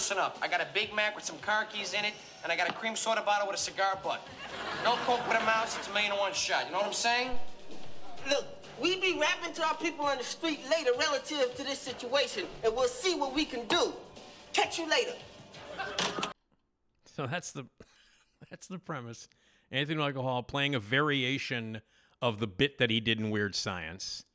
Listen up. I got a Big Mac with some car keys in it, and I got a cream soda bottle with a cigar butt. No Coke with a mouse, it's a million to one shot. You know what I'm saying? Look, we be rapping to our people on the street later relative to this situation, and we'll see what we can do. Catch you later. So that's the that's the premise. Anthony Michael Hall playing a variation of the bit that he did in Weird Science,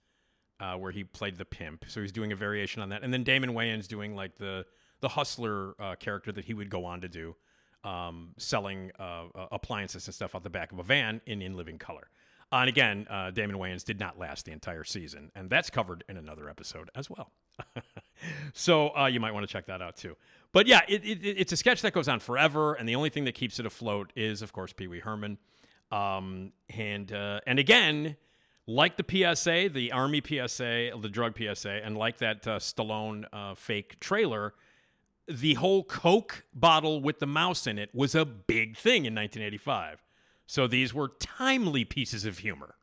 uh, where he played the pimp. So he's doing a variation on that, and then Damon Wayans doing like the the hustler uh, character that he would go on to do, um, selling uh, uh, appliances and stuff out the back of a van in In Living Color. Uh, and again, uh, Damon Wayans did not last the entire season, and that's covered in another episode as well. so you might want to check that out too. But yeah, it, it, it's a sketch that goes on forever, and the only thing that keeps it afloat is, of course, Pee Wee Herman. Um, and and again, like the PSA, the Army PSA, the drug PSA, and like that uh, Stallone uh, fake trailer, the whole Coke bottle with the mouse in it was a big thing in 1985. So these were timely pieces of humor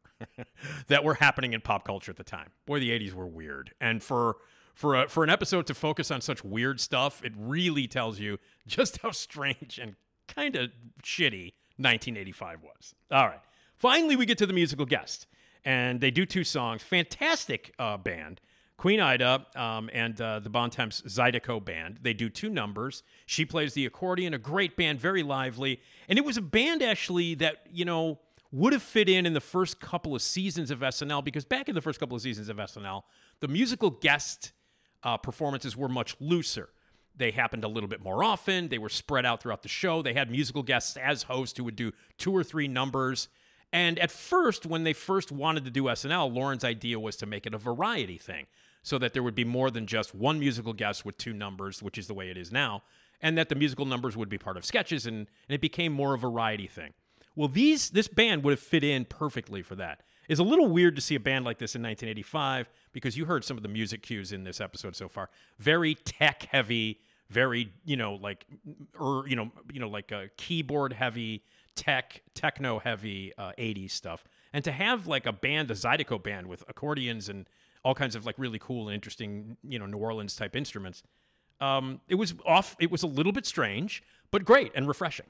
that were happening in pop culture at the time. Boy, the 80s were weird. And for for a, for an episode to focus on such weird stuff, it really tells you just how strange and kind of shitty 1985 was. All right. Finally, we get to the musical guest, and they do two songs. Fantastic uh, band. Queen Ida um, and uh, the Bontemps Zydeco band. They do two numbers. She plays the accordion, a great band, very lively. And it was a band actually that, you know, would have fit in in the first couple of seasons of SNL because back in the first couple of seasons of SNL, the musical guest uh, performances were much looser. They happened a little bit more often. They were spread out throughout the show. They had musical guests as hosts who would do two or three numbers. And at first, when they first wanted to do SNL, Lorne's idea was to make it a variety thing so that there would be more than just one musical guest with two numbers, which is the way it is now, and that the musical numbers would be part of sketches and, and it became more a variety thing. Well, these this band would have fit in perfectly for that. It's a little weird to see a band like this in 1985 because you heard some of the music cues in this episode so far. Very tech heavy, very you know like or you know you know like a keyboard heavy, tech techno heavy uh, 80s stuff. And to have like a band, a Zydeco band with accordions and all kinds of like really cool and interesting you know New Orleans type instruments. Um, it was off. It was a little bit strange, but great and refreshing.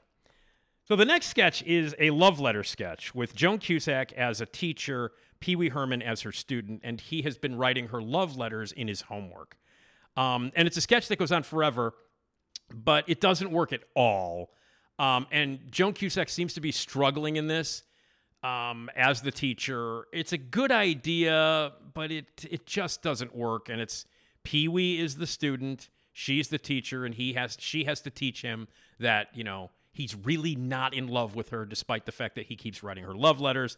So the next sketch is a love letter sketch with Joan Cusack as a teacher, Pee Wee Herman as her student, and he has been writing her love letters in his homework. Um, and it's a sketch that goes on forever, but it doesn't work at all. Um, and Joan Cusack seems to be struggling in this um, as the teacher. It's a good idea, but it it just doesn't work. And it's Pee Wee is the student, she's the teacher, and he has she has to teach him that you know He's really not in love with her, despite the fact that he keeps writing her love letters.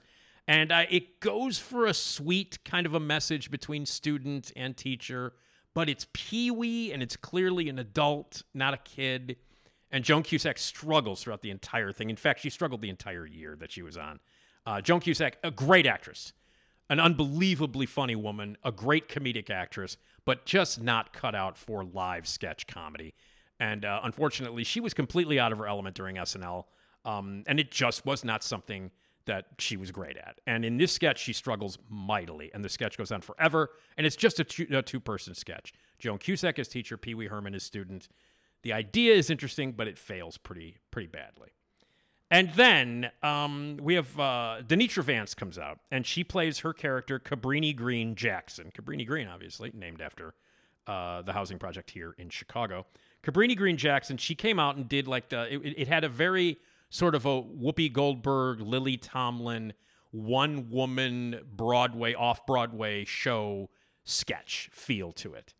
And uh, it goes for a sweet kind of a message between student and teacher, but it's Pee Wee and it's clearly an adult, not a kid. And Joan Cusack struggles throughout the entire thing. In fact, she struggled the entire year that she was on. Uh, Joan Cusack, a great actress, an unbelievably funny woman, a great comedic actress, but just not cut out for live sketch comedy. And uh, unfortunately, she was completely out of her element during SNL. Um, and it just was not something that she was great at. And in this sketch, she struggles mightily. And the sketch goes on forever. And it's just a two, a two person sketch. Joan Cusack is teacher, Pee Wee Herman is student. The idea is interesting, but it fails pretty pretty badly. And then um, we have uh, Danitra Vance comes out, and she plays her character Cabrini Green Jackson. Cabrini Green, obviously named after uh, the housing project here in Chicago. Cabrini Green Jackson, she came out and did like the, it, it had a very sort of a Whoopi Goldberg, Lily Tomlin, one woman Broadway, off Broadway show sketch feel to it.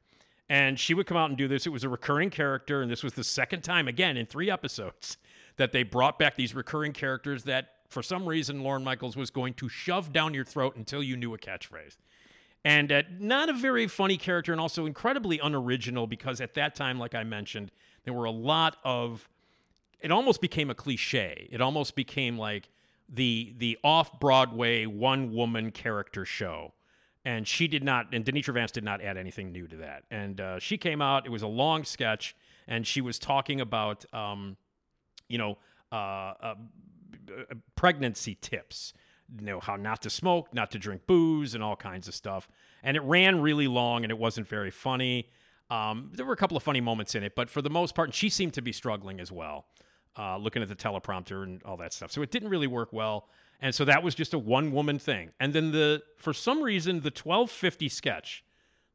And she would come out and do this. It was a recurring character, and this was the second time, again, in three episodes, that they brought back these recurring characters that, for some reason, Lorne Michaels was going to shove down your throat until you knew a catchphrase. And uh, not a very funny character and also incredibly unoriginal because at that time like i mentioned there were a lot of it almost became a cliche. It almost became like the the off broadway one woman character show. And she did not and danitra vance did not add anything new to that. And uh, she came out it was a long sketch and she was talking about um, you know uh, uh pregnancy tips you know how not to smoke, not to drink booze, and all kinds of stuff. And it ran really long, and it wasn't very funny. Um, there were a couple of funny moments in it, but for the most part, she seemed to be struggling as well, uh, looking at the teleprompter and all that stuff. So it didn't really work well. And so that was just a one woman thing. And then the for some reason the 1250 sketch,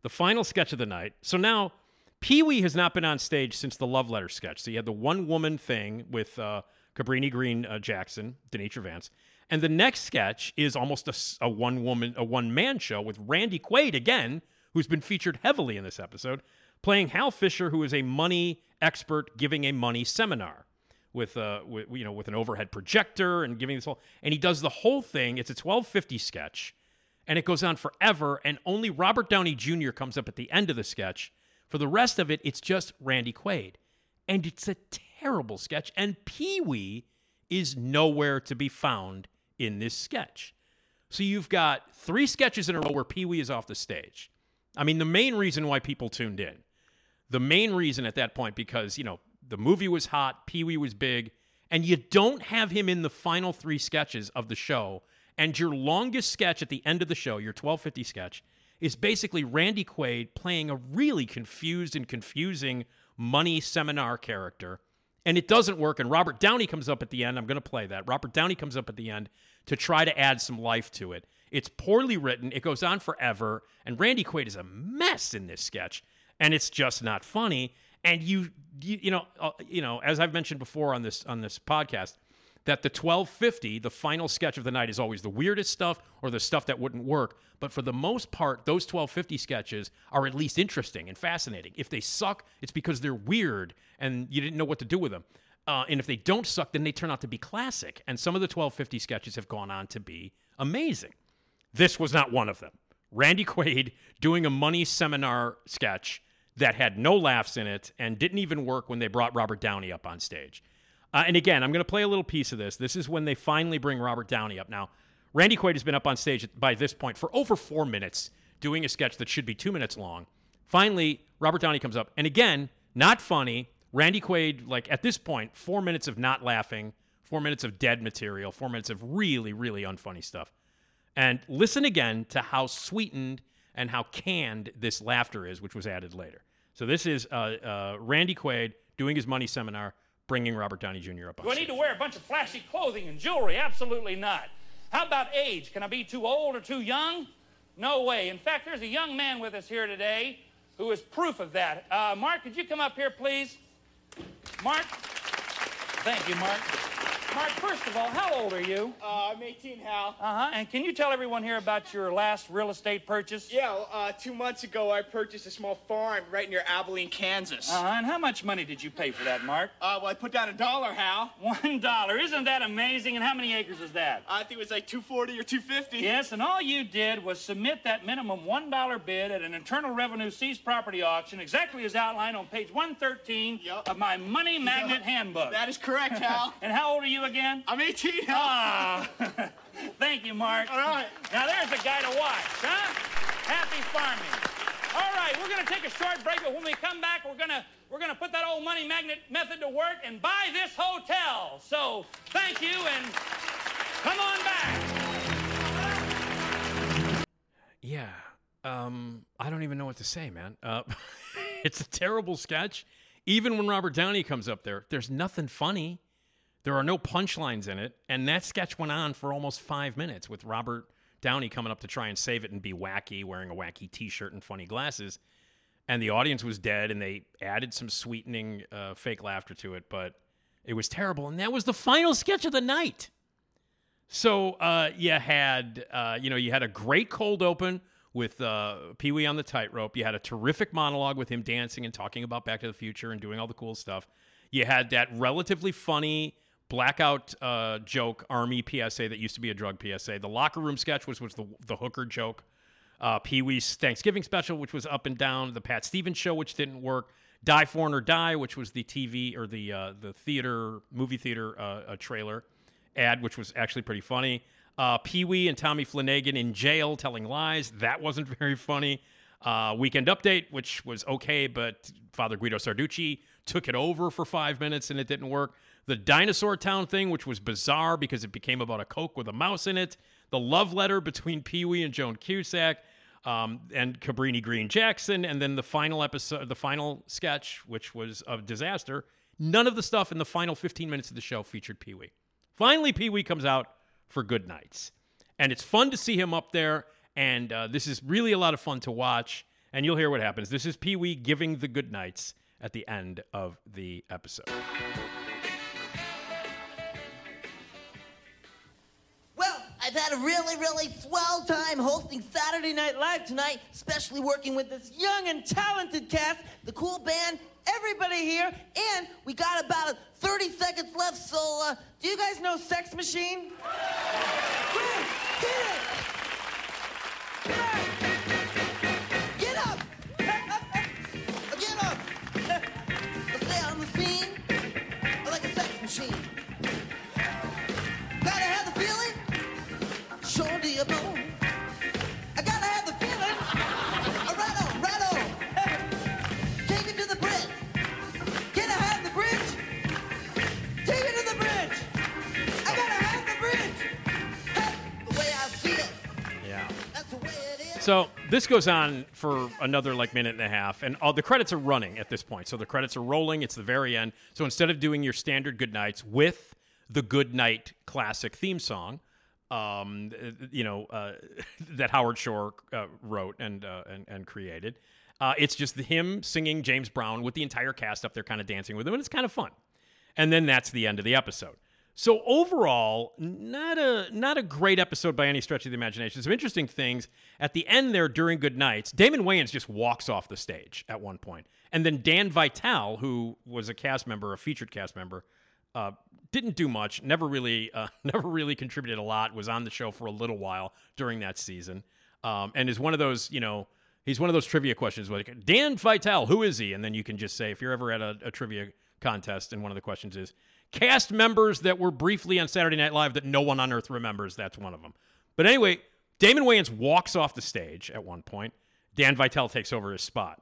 the final sketch of the night. So now Pee Wee has not been on stage since the love letter sketch. So you had the one woman thing with uh, Cabrini Green uh, Jackson, Danitra Vance. And the next sketch is almost a, a one woman, a one man show with Randy Quaid again, who's been featured heavily in this episode, playing Hal Fisher, who is a money expert giving a money seminar with, uh, with you know, with an overhead projector and giving this whole, and he does the whole thing. It's a 1250 sketch, and it goes on forever. And only Robert Downey Jr. comes up at the end of the sketch For the rest of it, it's just Randy Quaid. And it's a terrible sketch. And Pee Wee is nowhere to be found in this sketch. So you've got three sketches in a row where Pee Wee is off the stage. I mean, the main reason why people tuned in, the main reason at that point, because, you know, the movie was hot, Pee Wee was big, and you don't have him in the final three sketches of the show. And your longest sketch at the end of the show, your 1250 sketch, is basically Randy Quaid playing a really confused and confusing money seminar character. And it doesn't work. And Robert Downey comes up at the end. I'm going to play that. Robert Downey comes up at the end to try to add some life to it. It's poorly written. It goes on forever. And Randy Quaid is a mess in this sketch. And it's just not funny. And you, you, you know, uh, you know, as I've mentioned before on this on this podcast, that the 1250, the final sketch of the night, is always the weirdest stuff or the stuff that wouldn't work. But for the most part, those 1250 sketches are at least interesting and fascinating. If they suck, it's because they're weird and you didn't know what to do with them. Uh, and if they don't suck, then they turn out to be classic. And some of the 1250 sketches have gone on to be amazing. This was not one of them. Randy Quaid doing a money seminar sketch that had no laughs in it and didn't even work when they brought Robert Downey up on stage. Uh, and again, I'm going to play a little piece of this. This is when they finally bring Robert Downey up. Now, Randy Quaid has been up on stage by this point for over four minutes doing a sketch that should be two minutes long. Finally, Robert Downey comes up. And again, not funny. Randy Quaid, like at this point, four minutes of not laughing, four minutes of dead material, four minutes of really, really unfunny stuff. And listen again to how sweetened and how canned this laughter is, which was added later. So this is uh, uh, Randy Quaid doing his money seminar bringing Robert Downey Jr. up Do I need to wear a bunch of flashy clothing and jewelry? Absolutely not. How about age? Can I be too old or too young? No way. In fact, there's a young man with us here today who is proof of that. Uh, Mark, could you come up here, please? Mark? Thank you, Mark. Mark, first of all, how old are you? Uh, I'm 18, Hal. Uh huh. And can you tell everyone here about your last real estate purchase? Yeah, uh, two months ago I purchased a small farm right near Abilene, Kansas. Uh huh. And how much money did you pay for that, Mark? Uh, well, I put down a dollar, Hal. One dollar. Isn't that amazing? And how many acres is that? I think it was like 240 or 250. Yes, and all you did was submit that minimum one dollar bid at an Internal Revenue seized property auction, exactly as outlined on page 113 Yep. of my Money Magnet Yep. Handbook. That is correct, Hal. and how old are you again? I'm 18, Hal. Ah, thank you, Mark. All right. Now there's a guy to watch, huh? Happy farming. All right, we're gonna take a short break, but when we come back, we're gonna we're gonna put that old money magnet method to work and buy this hotel. So thank you and come on back. Yeah. Um, I don't even know what to say, man. Uh, it's a terrible sketch. Even when Robert Downey comes up there, there's nothing funny. There are no punchlines in it. And that sketch went on for almost five minutes with Robert Downey coming up to try and save it and be wacky, wearing a wacky t shirt and funny glasses. And the audience was dead, and they added some sweetening uh, fake laughter to it, but it was terrible. And that was the final sketch of the night. So uh, you had, uh, you know, you had a great cold open with uh, Pee Wee on the tightrope. You had a terrific monologue with him dancing and talking about Back to the Future and doing all the cool stuff. You had that relatively funny blackout uh, joke Army PSA that used to be a drug PSA. The locker room sketch, which was the the hooker joke. Uh, Pee Wee's Thanksgiving special, which was up and down. The Pat Stevens show, which didn't work. Die Foreign or Die, which was the TV or the uh, the theater movie theater uh, trailer ad, which was actually pretty funny. Uh, Pee Wee and Tommy Flanagan in jail telling lies. That wasn't very funny. Uh, Weekend Update, which was okay, but Father Guido Sarducci took it over for five minutes and it didn't work. The Dinosaur Town thing, which was bizarre because it became about a Coke with a mouse in it. The love letter between Pee Wee and Joan Cusack. Um, and Cabrini Green Jackson, and then the final episode, the final sketch, which was a disaster. None of the stuff in the final 15 minutes of the show featured Pee Wee. Finally, Pee Wee comes out for Good Nights. And it's fun to see him up there. And uh, this is really a lot of fun to watch. And you'll hear what happens. This is Pee Wee giving the good nights at the end of the episode. I've had a really, really swell time hosting Saturday Night Live tonight, especially working with this young and talented cast, the cool band, everybody here, and we got about 30 seconds left, so uh, do you guys know Sex Machine? Quick, get it! So this goes on for another like minute and a half, and all the credits are running at this point. So the credits are rolling. It's the very end. So instead of doing your standard good nights with the good night classic theme song, um, you know uh, that Howard Shore uh, wrote and, uh, and and created, uh, it's just him singing James Brown with the entire cast up there, kind of dancing with him, and it's kind of fun. And then that's the end of the episode. So overall, not a not a great episode by any stretch of the imagination. Some interesting things at the end there during Good Nights. Damon Wayans just walks off the stage at one point, and then Dan Vitale, who was a cast member, a featured cast member, uh, didn't do much. Never really, uh, never really contributed a lot. Was on the show for a little while during that season, um, and is one of those you know. He's one of those trivia questions like Dan Vitale, who is he? And then you can just say if you're ever at a, a trivia contest and one of the questions is cast members that were briefly on Saturday Night Live that no one on earth remembers. That's one of them. But anyway, Damon Wayans walks off the stage at one point. Dan Vitale takes over his spot.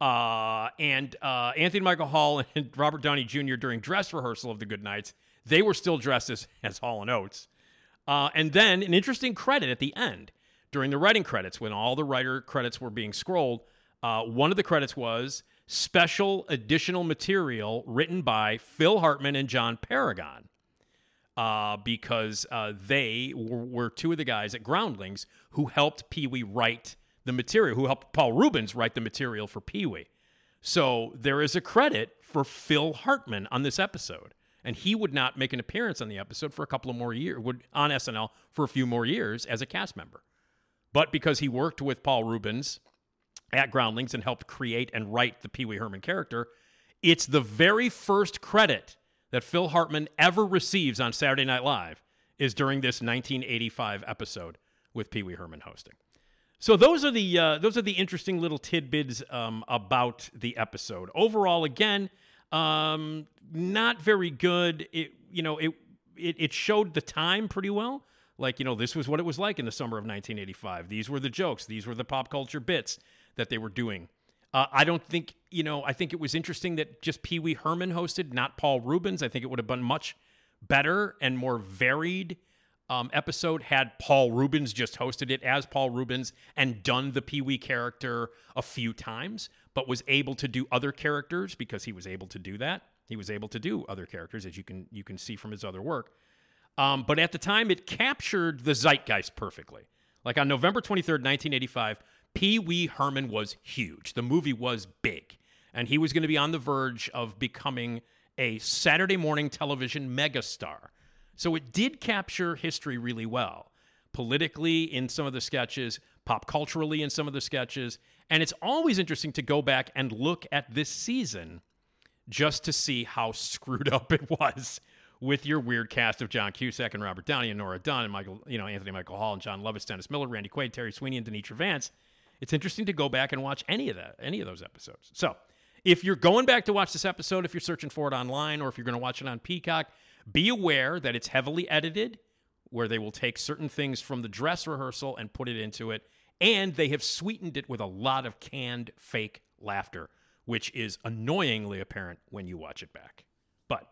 Uh, and uh, Anthony Michael Hall and Robert Downey Jr. during dress rehearsal of the Good Nights, they were still dressed as, as Hall and Oates. Uh, and then an interesting credit at the end during the writing credits when all the writer credits were being scrolled. Uh, one of the credits was special additional material written by Phil Hartman and John Paragon. Uh, because uh, they were, were, two of the guys at Groundlings who helped Pee Wee write the material, who helped Paul Reubens write the material for Pee Wee. So there is a credit for Phil Hartman on this episode. And he would not make an appearance on the episode for a couple of more years, would on SNL for a few more years as a cast member. But because he worked with Paul Reubens at Groundlings and helped create and write the Pee Wee Herman character, it's the very first credit that Phil Hartman ever receives on Saturday Night Live is during this 1985 episode with Pee Wee Herman hosting. So those are the uh, those are the interesting little tidbits um, about the episode. Overall, again, um, not very good. It you know it, it it showed the time pretty well. Like you know this was what it was like in the summer of 1985. These were the jokes. These were the pop culture bits that they were doing. Uh, I don't think, you know, I think it was interesting that just Pee Wee Herman hosted, not Paul Reubens. I think it would have been much better and more varied um, episode had Paul Reubens just hosted it as Paul Reubens and done the Pee Wee character a few times, but was able to do other characters because he was able to do that. He was able to do other characters, as you can you can see from his other work. Um, but at the time, it captured the zeitgeist perfectly. Like on November 23rd, 1985, Pee Wee Herman was huge. The movie was big, and he was going to be on the verge of becoming a Saturday morning television megastar. So it did capture history really well, politically in some of the sketches, pop culturally in some of the sketches. And it's always interesting to go back and look at this season just to see how screwed up it was with your weird cast of John Cusack and Robert Downey and Nora Dunn and Michael, you know, Anthony Michael Hall and Jon Lovitz, Dennis Miller, Randy Quaid, Terry Sweeney, and Danitra Vance it's interesting to go back and watch any of that, any of those episodes. So, if you're going back to watch this episode, if you're searching for it online, or if you're going to watch it on Peacock, be aware that it's heavily edited, where they will take certain things from the dress rehearsal and put it into it, and they have sweetened it with a lot of canned fake laughter, which is annoyingly apparent when you watch it back. But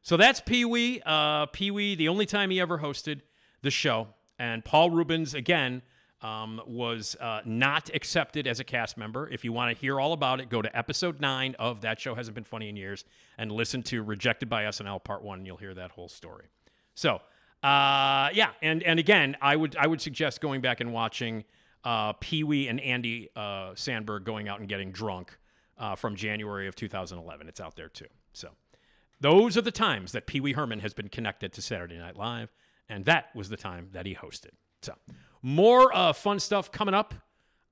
so that's Pee Wee. Uh, Pee Wee, the only time he ever hosted the show, and Paul Reubens, again um, was uh, not accepted as a cast member. If you want to hear all about it, go to episode nine of That Show Hasn't Been Funny in Years and listen to Rejected by SNL Part One, and you'll hear that whole story. So, uh, yeah, and and again, I would I would suggest going back and watching uh, Pee Wee and Andy uh, Samberg going out and getting drunk uh, from January of 2011. It's out there too. So, those are the times that Pee Wee Herman has been connected to Saturday Night Live, and that was the time that he hosted. So. More uh, fun stuff coming up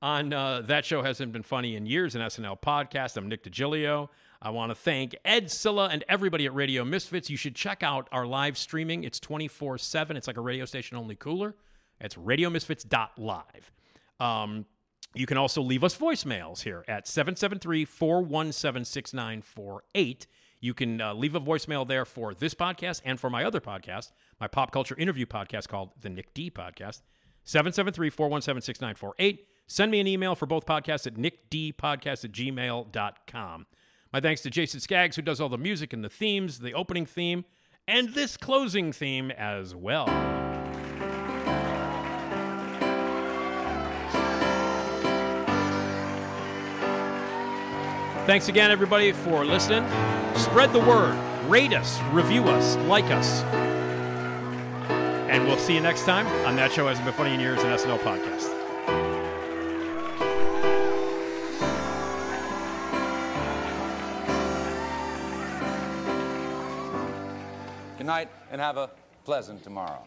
on uh, That Show Hasn't Been Funny in Years, an SNL podcast. I'm Nick DiGilio. I want to thank Ed Silla and everybody at Radio Misfits. You should check out our live streaming. It's 24 7. It's like a radio station only cooler. It's radiomisfits.live. Um, you can also leave us voicemails here at 773 417 6948. You can uh, leave a voicemail there for this podcast and for my other podcast, my pop culture interview podcast called The Nick D Podcast. 773 417 6948. Send me an email for both podcasts at nickdpodcast at gmail.com. My thanks to Jason Skaggs, who does all the music and the themes, the opening theme, and this closing theme as well. Thanks again, everybody, for listening. Spread the word, rate us, review us, like us. And we'll see you next time on That Show Hasn't Been Funny in Years, an SNL podcast. Good night and have a pleasant tomorrow.